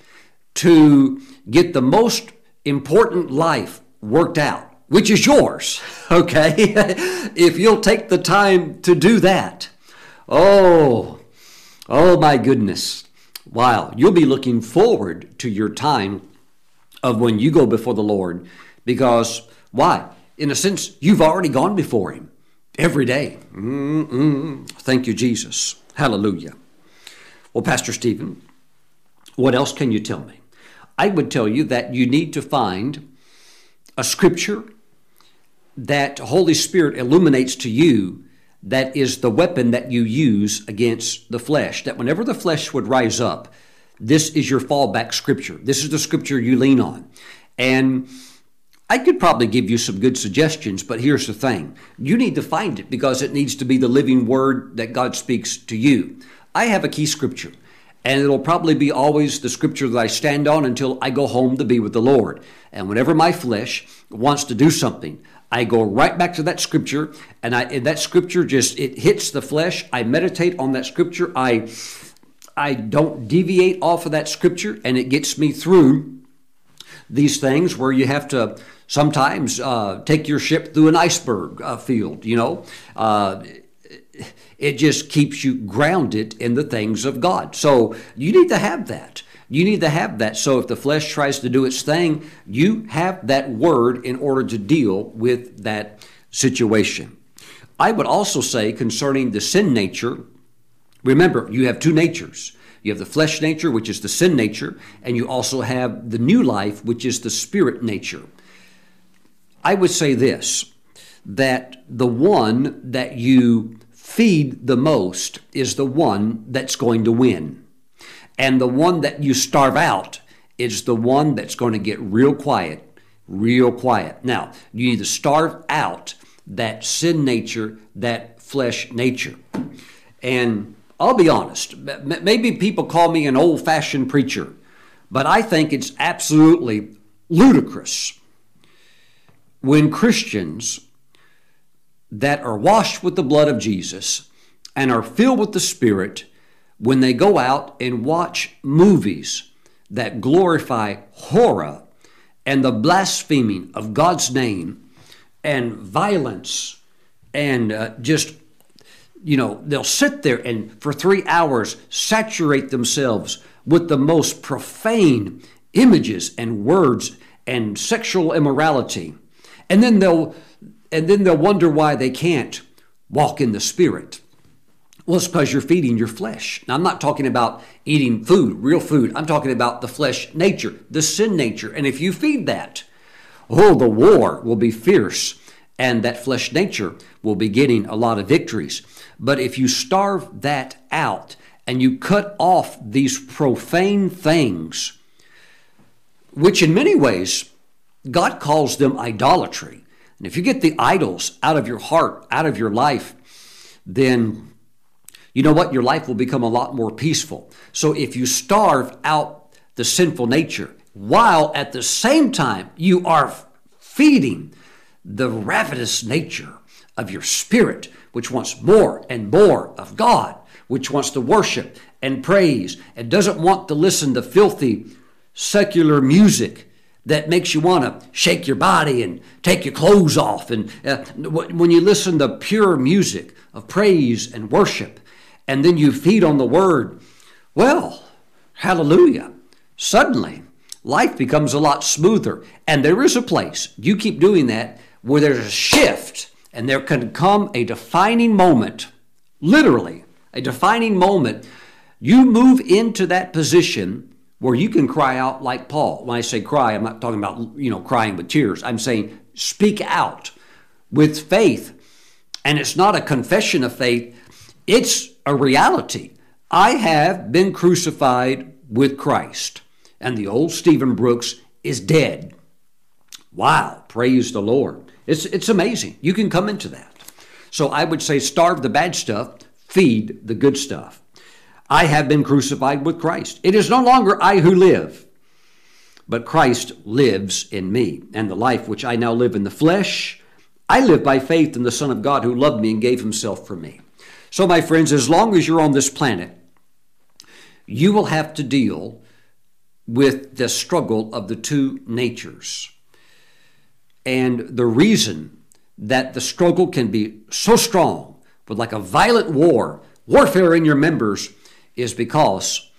S1: to get the most important life worked out, which is yours, okay? if you'll take the time to do that, oh, oh my goodness. Wow, you'll be looking forward to your time of when you go before the Lord because why? In a sense, you've already gone before Him every day. Mm-mm. Thank you, Jesus. Hallelujah. Well, Pastor Stephen, what else can you tell me? I would tell you that you need to find a scripture that Holy Spirit illuminates to you that is the weapon that you use against the flesh. That whenever the flesh would rise up, this is your fallback scripture. This is the scripture you lean on. And I could probably give you some good suggestions, but here's the thing you need to find it because it needs to be the living word that God speaks to you. I have a key scripture, and it'll probably be always the scripture that I stand on until I go home to be with the Lord. And whenever my flesh wants to do something, I go right back to that scripture, and I and that scripture just it hits the flesh. I meditate on that scripture. I I don't deviate off of that scripture, and it gets me through these things where you have to sometimes uh, take your ship through an iceberg uh, field. You know, uh, it just keeps you grounded in the things of God. So you need to have that. You need to have that. So if the flesh tries to do its thing, you have that word in order to deal with that situation. I would also say concerning the sin nature, remember, you have two natures. You have the flesh nature, which is the sin nature, and you also have the new life, which is the spirit nature. I would say this that the one that you feed the most is the one that's going to win. And the one that you starve out is the one that's going to get real quiet, real quiet. Now, you need to starve out that sin nature, that flesh nature. And I'll be honest, maybe people call me an old fashioned preacher, but I think it's absolutely ludicrous when Christians that are washed with the blood of Jesus and are filled with the Spirit when they go out and watch movies that glorify horror and the blaspheming of God's name and violence and uh, just you know they'll sit there and for 3 hours saturate themselves with the most profane images and words and sexual immorality and then they'll and then they'll wonder why they can't walk in the spirit Well, it's because you're feeding your flesh. Now, I'm not talking about eating food, real food. I'm talking about the flesh nature, the sin nature. And if you feed that, oh, the war will be fierce and that flesh nature will be getting a lot of victories. But if you starve that out and you cut off these profane things, which in many ways God calls them idolatry. And if you get the idols out of your heart, out of your life, then you know what? Your life will become a lot more peaceful. So if you starve out the sinful nature, while at the same time you are feeding the ravenous nature of your spirit, which wants more and more of God, which wants to worship and praise, and doesn't want to listen to filthy secular music that makes you want to shake your body and take your clothes off. And uh, when you listen to pure music of praise and worship, and then you feed on the word, well, hallelujah. Suddenly, life becomes a lot smoother. And there is a place, you keep doing that, where there's a shift and there can come a defining moment, literally, a defining moment. You move into that position where you can cry out like Paul. When I say cry, I'm not talking about, you know, crying with tears. I'm saying speak out with faith. And it's not a confession of faith, it's a reality. I have been crucified with Christ, and the old Stephen Brooks is dead. Wow, praise the Lord. It's, it's amazing. You can come into that. So I would say starve the bad stuff, feed the good stuff. I have been crucified with Christ. It is no longer I who live, but Christ lives in me. And the life which I now live in the flesh, I live by faith in the Son of God who loved me and gave himself for me. So, my friends, as long as you're on this planet, you will have to deal with the struggle of the two natures. And the reason that the struggle can be so strong, with like a violent war, warfare in your members, is because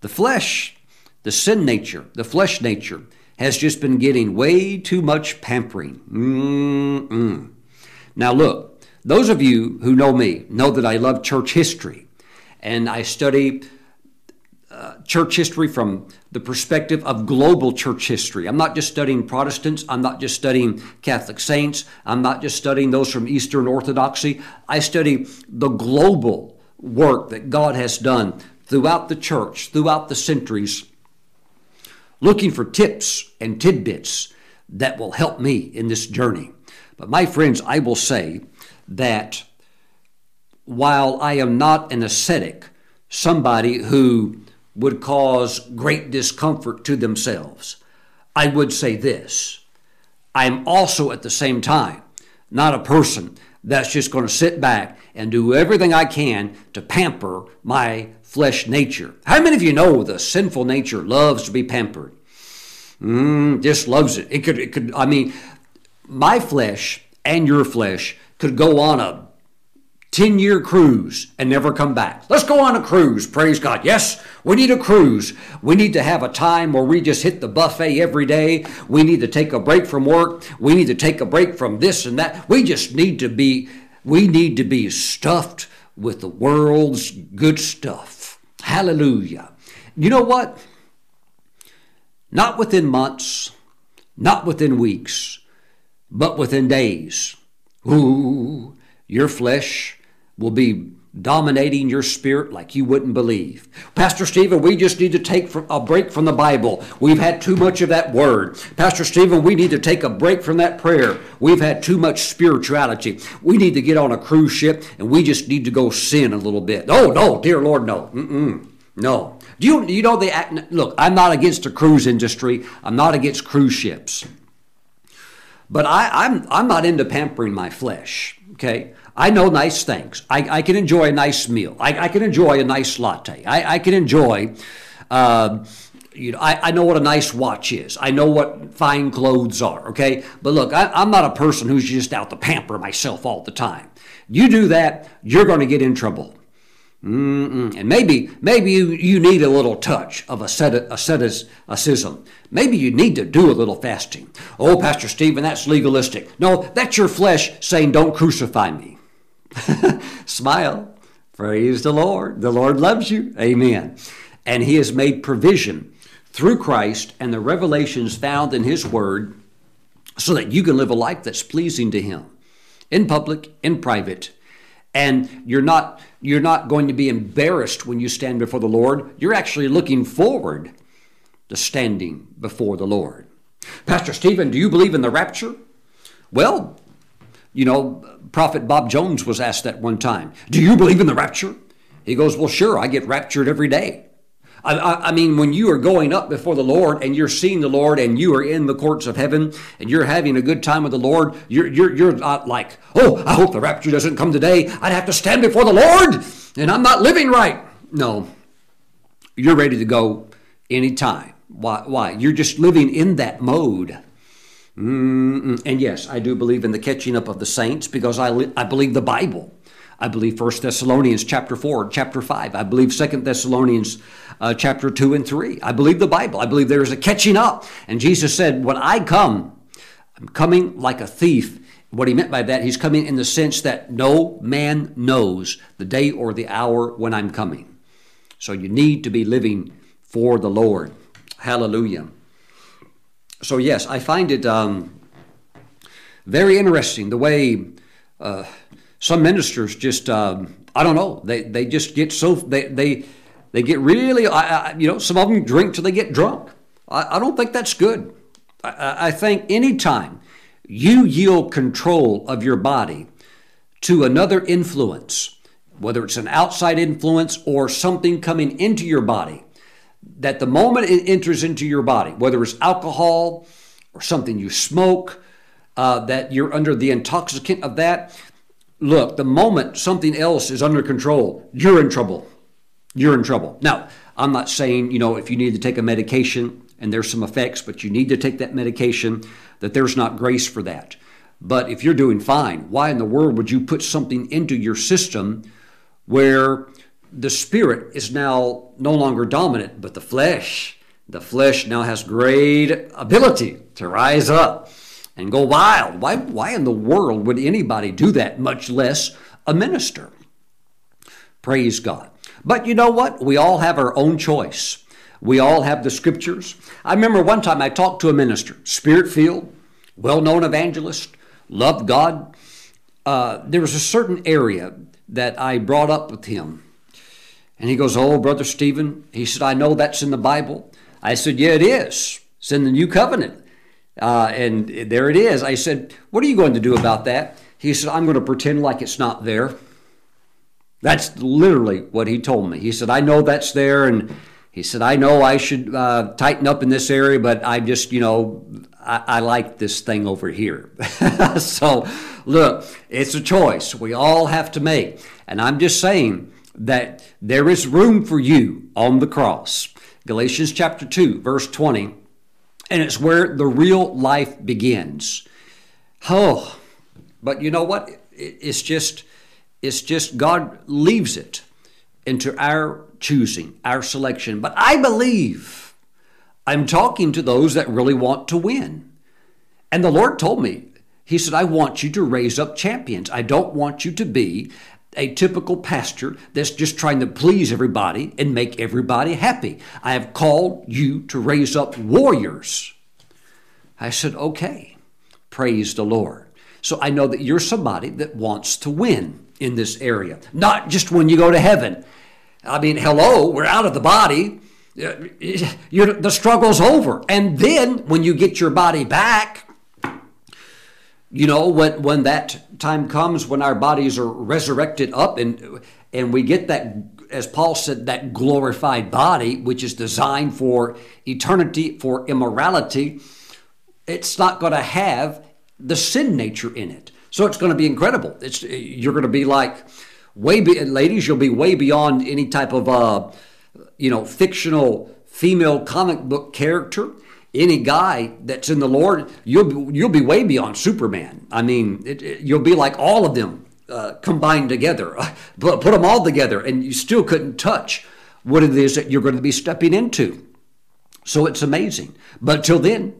S1: the flesh, the sin nature, the flesh nature, has just been getting way too much pampering. Mm-mm. Now, look, those of you who know me know that I love church history, and I study church history from the perspective of global church history. I'm not just studying Protestants. I'm not just studying Catholic saints. I'm not just studying those from Eastern Orthodoxy. I study the global work that God has done throughout the church, throughout the centuries, looking for tips and tidbits that will help me in this journey. But my friends, I will say that while I am not an ascetic, somebody who would cause great discomfort to themselves. I would say this I'm also at the same time not a person that's just going to sit back and do everything I can to pamper my flesh nature. How many of you know the sinful nature loves to be pampered? Mm, just loves it. It could, it could, I mean, my flesh and your flesh could go on a 10 year cruise and never come back. Let's go on a cruise, praise God. Yes, we need a cruise. We need to have a time where we just hit the buffet every day. We need to take a break from work. We need to take a break from this and that. We just need to be, we need to be stuffed with the world's good stuff. Hallelujah. You know what? Not within months, not within weeks, but within days. Ooh, your flesh will be dominating your spirit like you wouldn't believe. Pastor Stephen, we just need to take a break from the Bible. We've had too much of that word. Pastor Stephen, we need to take a break from that prayer. We've had too much spirituality. We need to get on a cruise ship and we just need to go sin a little bit. Oh, no, dear Lord, no. Mm-mm. No. Do you, you know the? Look, I'm not against the cruise industry. I'm not against cruise ships. But I, I'm, I'm not into pampering my flesh, okay? I know nice things. I, I can enjoy a nice meal. I, I can enjoy a nice latte. I, I can enjoy, uh, you know, I, I know what a nice watch is. I know what fine clothes are, okay? But look, I, I'm not a person who's just out to pamper myself all the time. You do that, you're going to get in trouble. Mm-mm. And maybe maybe you, you need a little touch of asceticism. Maybe you need to do a little fasting. Oh, Pastor Stephen, that's legalistic. No, that's your flesh saying, don't crucify me. Smile. Praise the Lord. The Lord loves you. Amen. And He has made provision through Christ and the revelations found in His Word so that you can live a life that's pleasing to Him in public, in private. And you're not, you're not going to be embarrassed when you stand before the Lord. You're actually looking forward to standing before the Lord. Pastor Stephen, do you believe in the rapture? Well, you know, Prophet Bob Jones was asked that one time. Do you believe in the rapture? He goes, Well, sure, I get raptured every day. I, I, mean, when you are going up before the Lord and you're seeing the Lord and you are in the courts of heaven and you're having a good time with the Lord, you're, you're, you're not like, oh, I hope the rapture doesn't come today. I'd have to stand before the Lord and I'm not living right. No, you're ready to go anytime. Why? Why? You're just living in that mode. Mm-mm. And yes, I do believe in the catching up of the saints because I, li- I believe the Bible. I believe 1 Thessalonians chapter 4, chapter 5. I believe 2 Thessalonians uh, chapter 2 and 3. I believe the Bible. I believe there is a catching up. And Jesus said, When I come, I'm coming like a thief. What he meant by that, he's coming in the sense that no man knows the day or the hour when I'm coming. So you need to be living for the Lord. Hallelujah. So, yes, I find it um, very interesting the way uh, some ministers just, um, I don't know, they, they just get so, they, they, they get really, I, I, you know, some of them drink till they get drunk. I, I don't think that's good. I, I think anytime you yield control of your body to another influence, whether it's an outside influence or something coming into your body, that the moment it enters into your body, whether it's alcohol or something you smoke, uh, that you're under the intoxicant of that. Look, the moment something else is under control, you're in trouble. You're in trouble. Now, I'm not saying, you know, if you need to take a medication and there's some effects, but you need to take that medication, that there's not grace for that. But if you're doing fine, why in the world would you put something into your system where the spirit is now no longer dominant, but the flesh. The flesh now has great ability to rise up and go wild. Why, why in the world would anybody do that, much less a minister? Praise God. But you know what? We all have our own choice. We all have the scriptures. I remember one time I talked to a minister, spirit filled, well known evangelist, loved God. Uh, there was a certain area that I brought up with him and he goes, Oh, Brother Stephen, he said, I know that's in the Bible. I said, Yeah, it is. It's in the New Covenant. Uh, and there it is. I said, What are you going to do about that? He said, I'm going to pretend like it's not there. That's literally what he told me. He said, I know that's there. And he said, I know I should uh, tighten up in this area, but I just, you know, I, I like this thing over here. so, look, it's a choice we all have to make. And I'm just saying, that there is room for you on the cross. Galatians chapter 2, verse 20. And it's where the real life begins. Oh, but you know what? It's just, it's just God leaves it into our choosing, our selection. But I believe I'm talking to those that really want to win. And the Lord told me, He said, I want you to raise up champions. I don't want you to be a typical pastor that's just trying to please everybody and make everybody happy. I have called you to raise up warriors. I said, okay, praise the Lord. So I know that you're somebody that wants to win in this area, not just when you go to heaven. I mean, hello, we're out of the body. Uh, you're, the struggle's over. And then when you get your body back, you know, when, when that time comes, when our bodies are resurrected up and, and we get that, as Paul said, that glorified body, which is designed for eternity, for immorality, it's not going to have the sin nature in it. So it's going to be incredible. It's, you're going to be like, way, be, ladies, you'll be way beyond any type of, uh, you know, fictional female comic book character any guy that's in the Lord, you'll be, you'll be way beyond Superman. I mean, it, it, you'll be like all of them uh, combined together. Put, put them all together, and you still couldn't touch what it is that you're going to be stepping into. So it's amazing. But till then,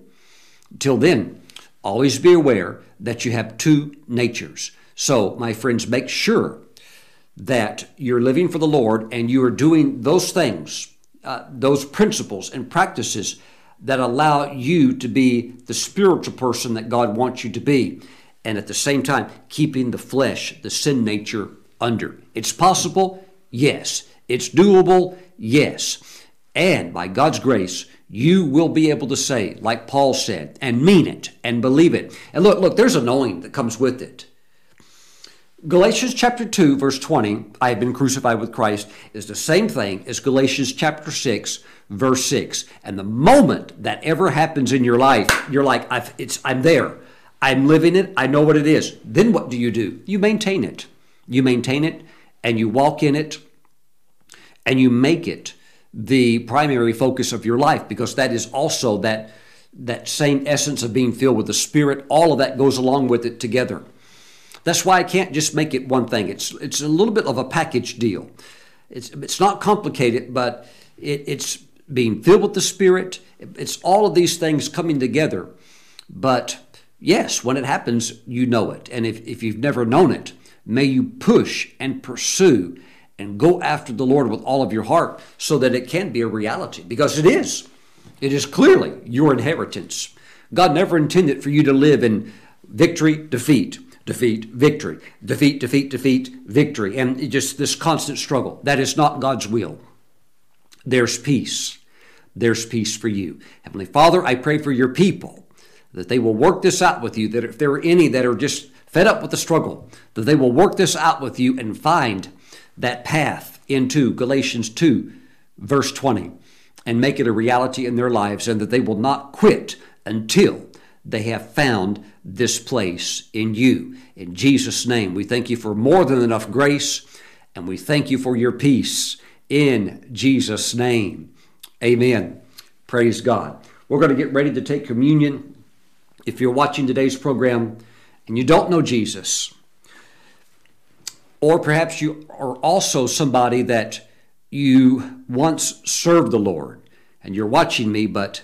S1: till then, always be aware that you have two natures. So, my friends, make sure that you're living for the Lord and you are doing those things, uh, those principles and practices that allow you to be the spiritual person that God wants you to be, and at the same time, keeping the flesh, the sin nature, under. It's possible, yes. It's doable, yes. And by God's grace, you will be able to say, like Paul said, and mean it and believe it. And look, look, there's a knowing that comes with it. Galatians chapter 2, verse 20, I have been crucified with Christ, is the same thing as Galatians chapter 6, verse 6. And the moment that ever happens in your life, you're like, it's, I'm there. I'm living it. I know what it is. Then what do you do? You maintain it. You maintain it and you walk in it and you make it the primary focus of your life because that is also that that same essence of being filled with the spirit all of that goes along with it together that's why i can't just make it one thing it's it's a little bit of a package deal it's it's not complicated but it, it's being filled with the spirit it's all of these things coming together but yes when it happens you know it and if, if you've never known it may you push and pursue and go after the Lord with all of your heart so that it can be a reality because it is. It is clearly your inheritance. God never intended for you to live in victory, defeat, defeat, victory, defeat, defeat, defeat, victory, and just this constant struggle. That is not God's will. There's peace. There's peace for you. Heavenly Father, I pray for your people that they will work this out with you, that if there are any that are just fed up with the struggle, that they will work this out with you and find that path into Galatians 2, verse 20, and make it a reality in their lives, and that they will not quit until they have found this place in you. In Jesus' name, we thank you for more than enough grace, and we thank you for your peace. In Jesus' name, amen. Praise God. We're going to get ready to take communion. If you're watching today's program and you don't know Jesus, or perhaps you are also somebody that you once served the Lord and you're watching me, but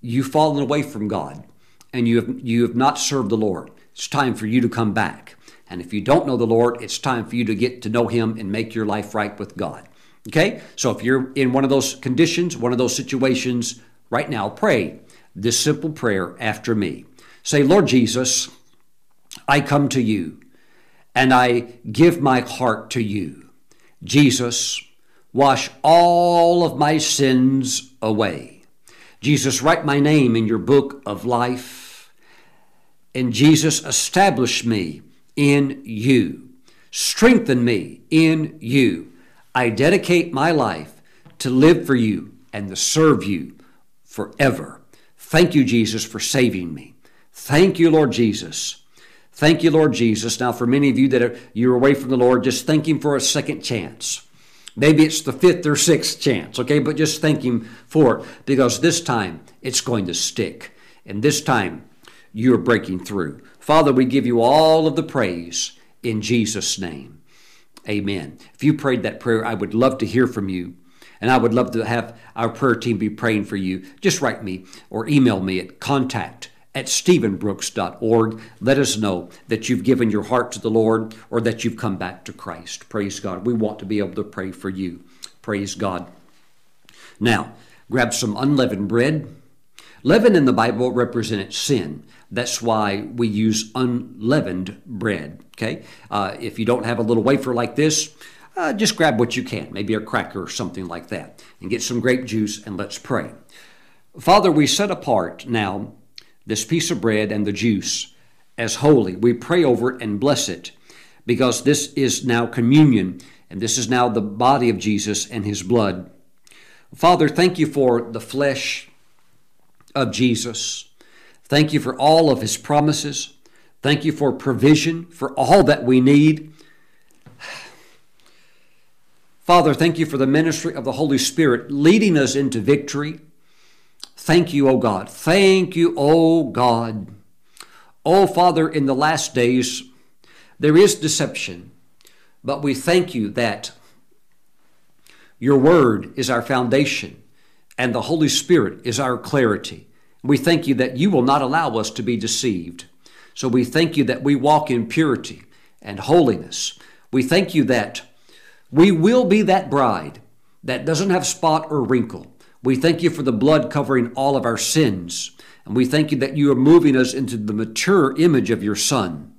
S1: you've fallen away from God and you have, you have not served the Lord. It's time for you to come back. And if you don't know the Lord, it's time for you to get to know Him and make your life right with God. Okay? So if you're in one of those conditions, one of those situations, right now, pray this simple prayer after me. Say, Lord Jesus, I come to you and I give my heart to you. Jesus, wash all of my sins away. Jesus, write my name in your book of life. And Jesus, establish me in you. Strengthen me in you. I dedicate my life to live for you and to serve you forever. Thank you, Jesus, for saving me. Thank you, Lord Jesus Thank you, Lord Jesus. Now, for many of you that are you're away from the Lord, just thank Him for a second chance. Maybe it's the fifth or sixth chance, okay? But just thank Him for it because this time it's going to stick. And this time you're breaking through. Father, we give you all of the praise in Jesus' name. Amen. If you prayed that prayer, I would love to hear from you. And I would love to have our prayer team be praying for you. Just write me or email me at contact at stephenbrooks.org. Let us know that you've given your heart to the Lord or that you've come back to Christ. Praise God. We want to be able to pray for you. Praise God. Now, grab some unleavened bread. Leaven in the Bible represented sin. That's why we use unleavened bread. Okay? Uh, if you don't have a little wafer like this, uh, just grab what you can, maybe a cracker or something like that, and get some grape juice and let's pray. Father, we set apart now this piece of bread and the juice as holy. We pray over it and bless it because this is now communion and this is now the body of Jesus and his blood. Father, thank you for the flesh of Jesus. Thank you for all of his promises. Thank you for provision for all that we need. Father, thank you for the ministry of the Holy Spirit leading us into victory Thank you, O God. Thank you, O God. O Father, in the last days, there is deception, but we thank you that your word is our foundation and the Holy Spirit is our clarity. We thank you that you will not allow us to be deceived. So we thank you that we walk in purity and holiness. We thank you that we will be that bride that doesn't have spot or wrinkle. We thank you for the blood covering all of our sins. And we thank you that you are moving us into the mature image of your Son.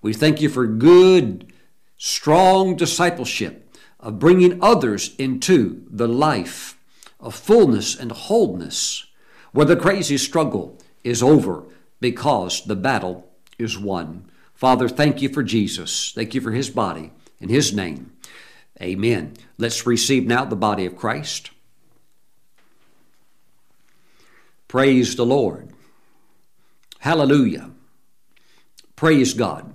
S1: We thank you for good, strong discipleship of bringing others into the life of fullness and wholeness, where the crazy struggle is over because the battle is won. Father, thank you for Jesus. Thank you for his body. In his name, amen. Let's receive now the body of Christ. Praise the Lord. Hallelujah. Praise God.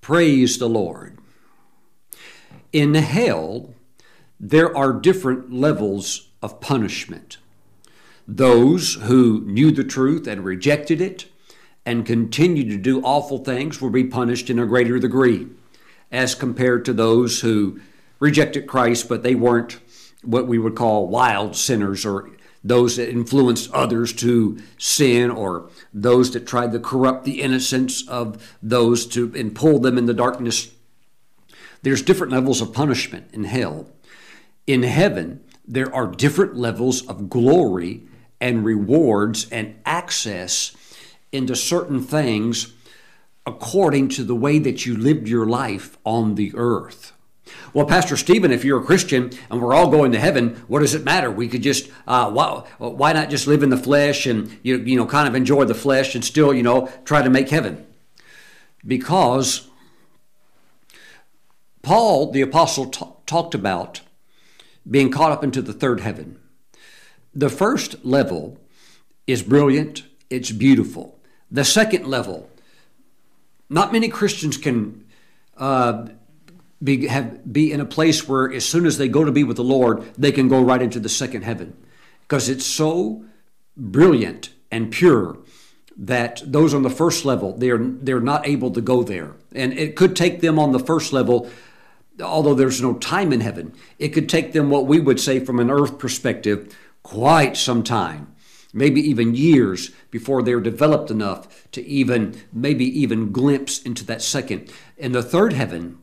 S1: Praise the Lord. In hell, there are different levels of punishment. Those who knew the truth and rejected it and continued to do awful things will be punished in a greater degree as compared to those who rejected Christ, but they weren't what we would call wild sinners or those that influenced others to sin or those that tried to corrupt the innocence of those to and pull them in the darkness there's different levels of punishment in hell in heaven there are different levels of glory and rewards and access into certain things according to the way that you lived your life on the earth well, Pastor Stephen, if you're a Christian and we're all going to heaven, what does it matter? We could just uh, why, why not just live in the flesh and you you know kind of enjoy the flesh and still you know try to make heaven? Because Paul the apostle t- talked about being caught up into the third heaven. The first level is brilliant, it's beautiful. The second level, not many Christians can. Uh, be, have, be in a place where as soon as they go to be with the Lord, they can go right into the second heaven. Because it's so brilliant and pure that those on the first level, they're, they're not able to go there. And it could take them on the first level, although there's no time in heaven, it could take them what we would say from an earth perspective quite some time maybe even years before they're developed enough to even maybe even glimpse into that second. And the third heaven,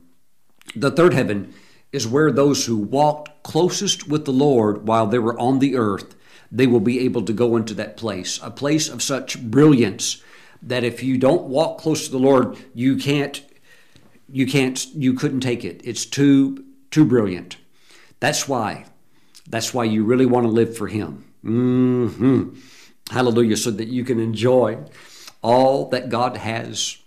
S1: the third heaven is where those who walked closest with the Lord while they were on the earth, they will be able to go into that place, a place of such brilliance that if you don't walk close to the Lord, you can't you can't you couldn't take it. It's too too brilliant. That's why that's why you really want to live for him. Mm-hmm. Hallelujah so that you can enjoy all that God has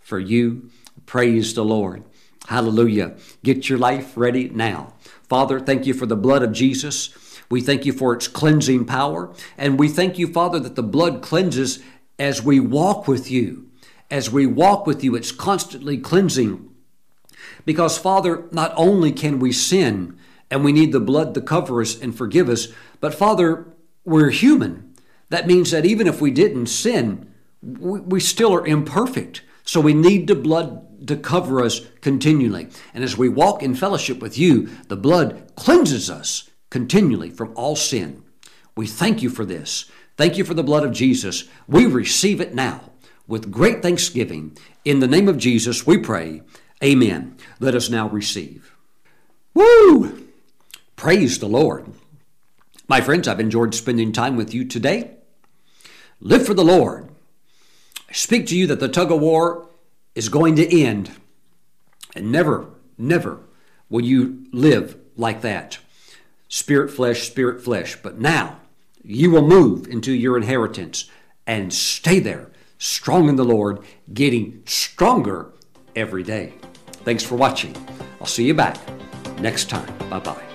S1: for you. Praise the Lord. Hallelujah. Get your life ready now. Father, thank you for the blood of Jesus. We thank you for its cleansing power. And we thank you, Father, that the blood cleanses as we walk with you. As we walk with you, it's constantly cleansing. Because, Father, not only can we sin and we need the blood to cover us and forgive us, but, Father, we're human. That means that even if we didn't sin, we, still are imperfect. So we need the blood to cover us continually. And as we walk in fellowship with you, the blood cleanses us continually from all sin. We thank you for this. Thank you for the blood of Jesus. We receive it now with great thanksgiving. In the name of Jesus, we pray. Amen. Let us now receive. Woo! Praise the Lord. My friends, I've enjoyed spending time with you today. Live for the Lord. I speak to you that the tug of war is going to end. And never, never will you live like that. Spirit, flesh, spirit, flesh. But now you will move into your inheritance and stay there, strong in the Lord, getting stronger every day. Thanks for watching. I'll see you back next time. Bye bye.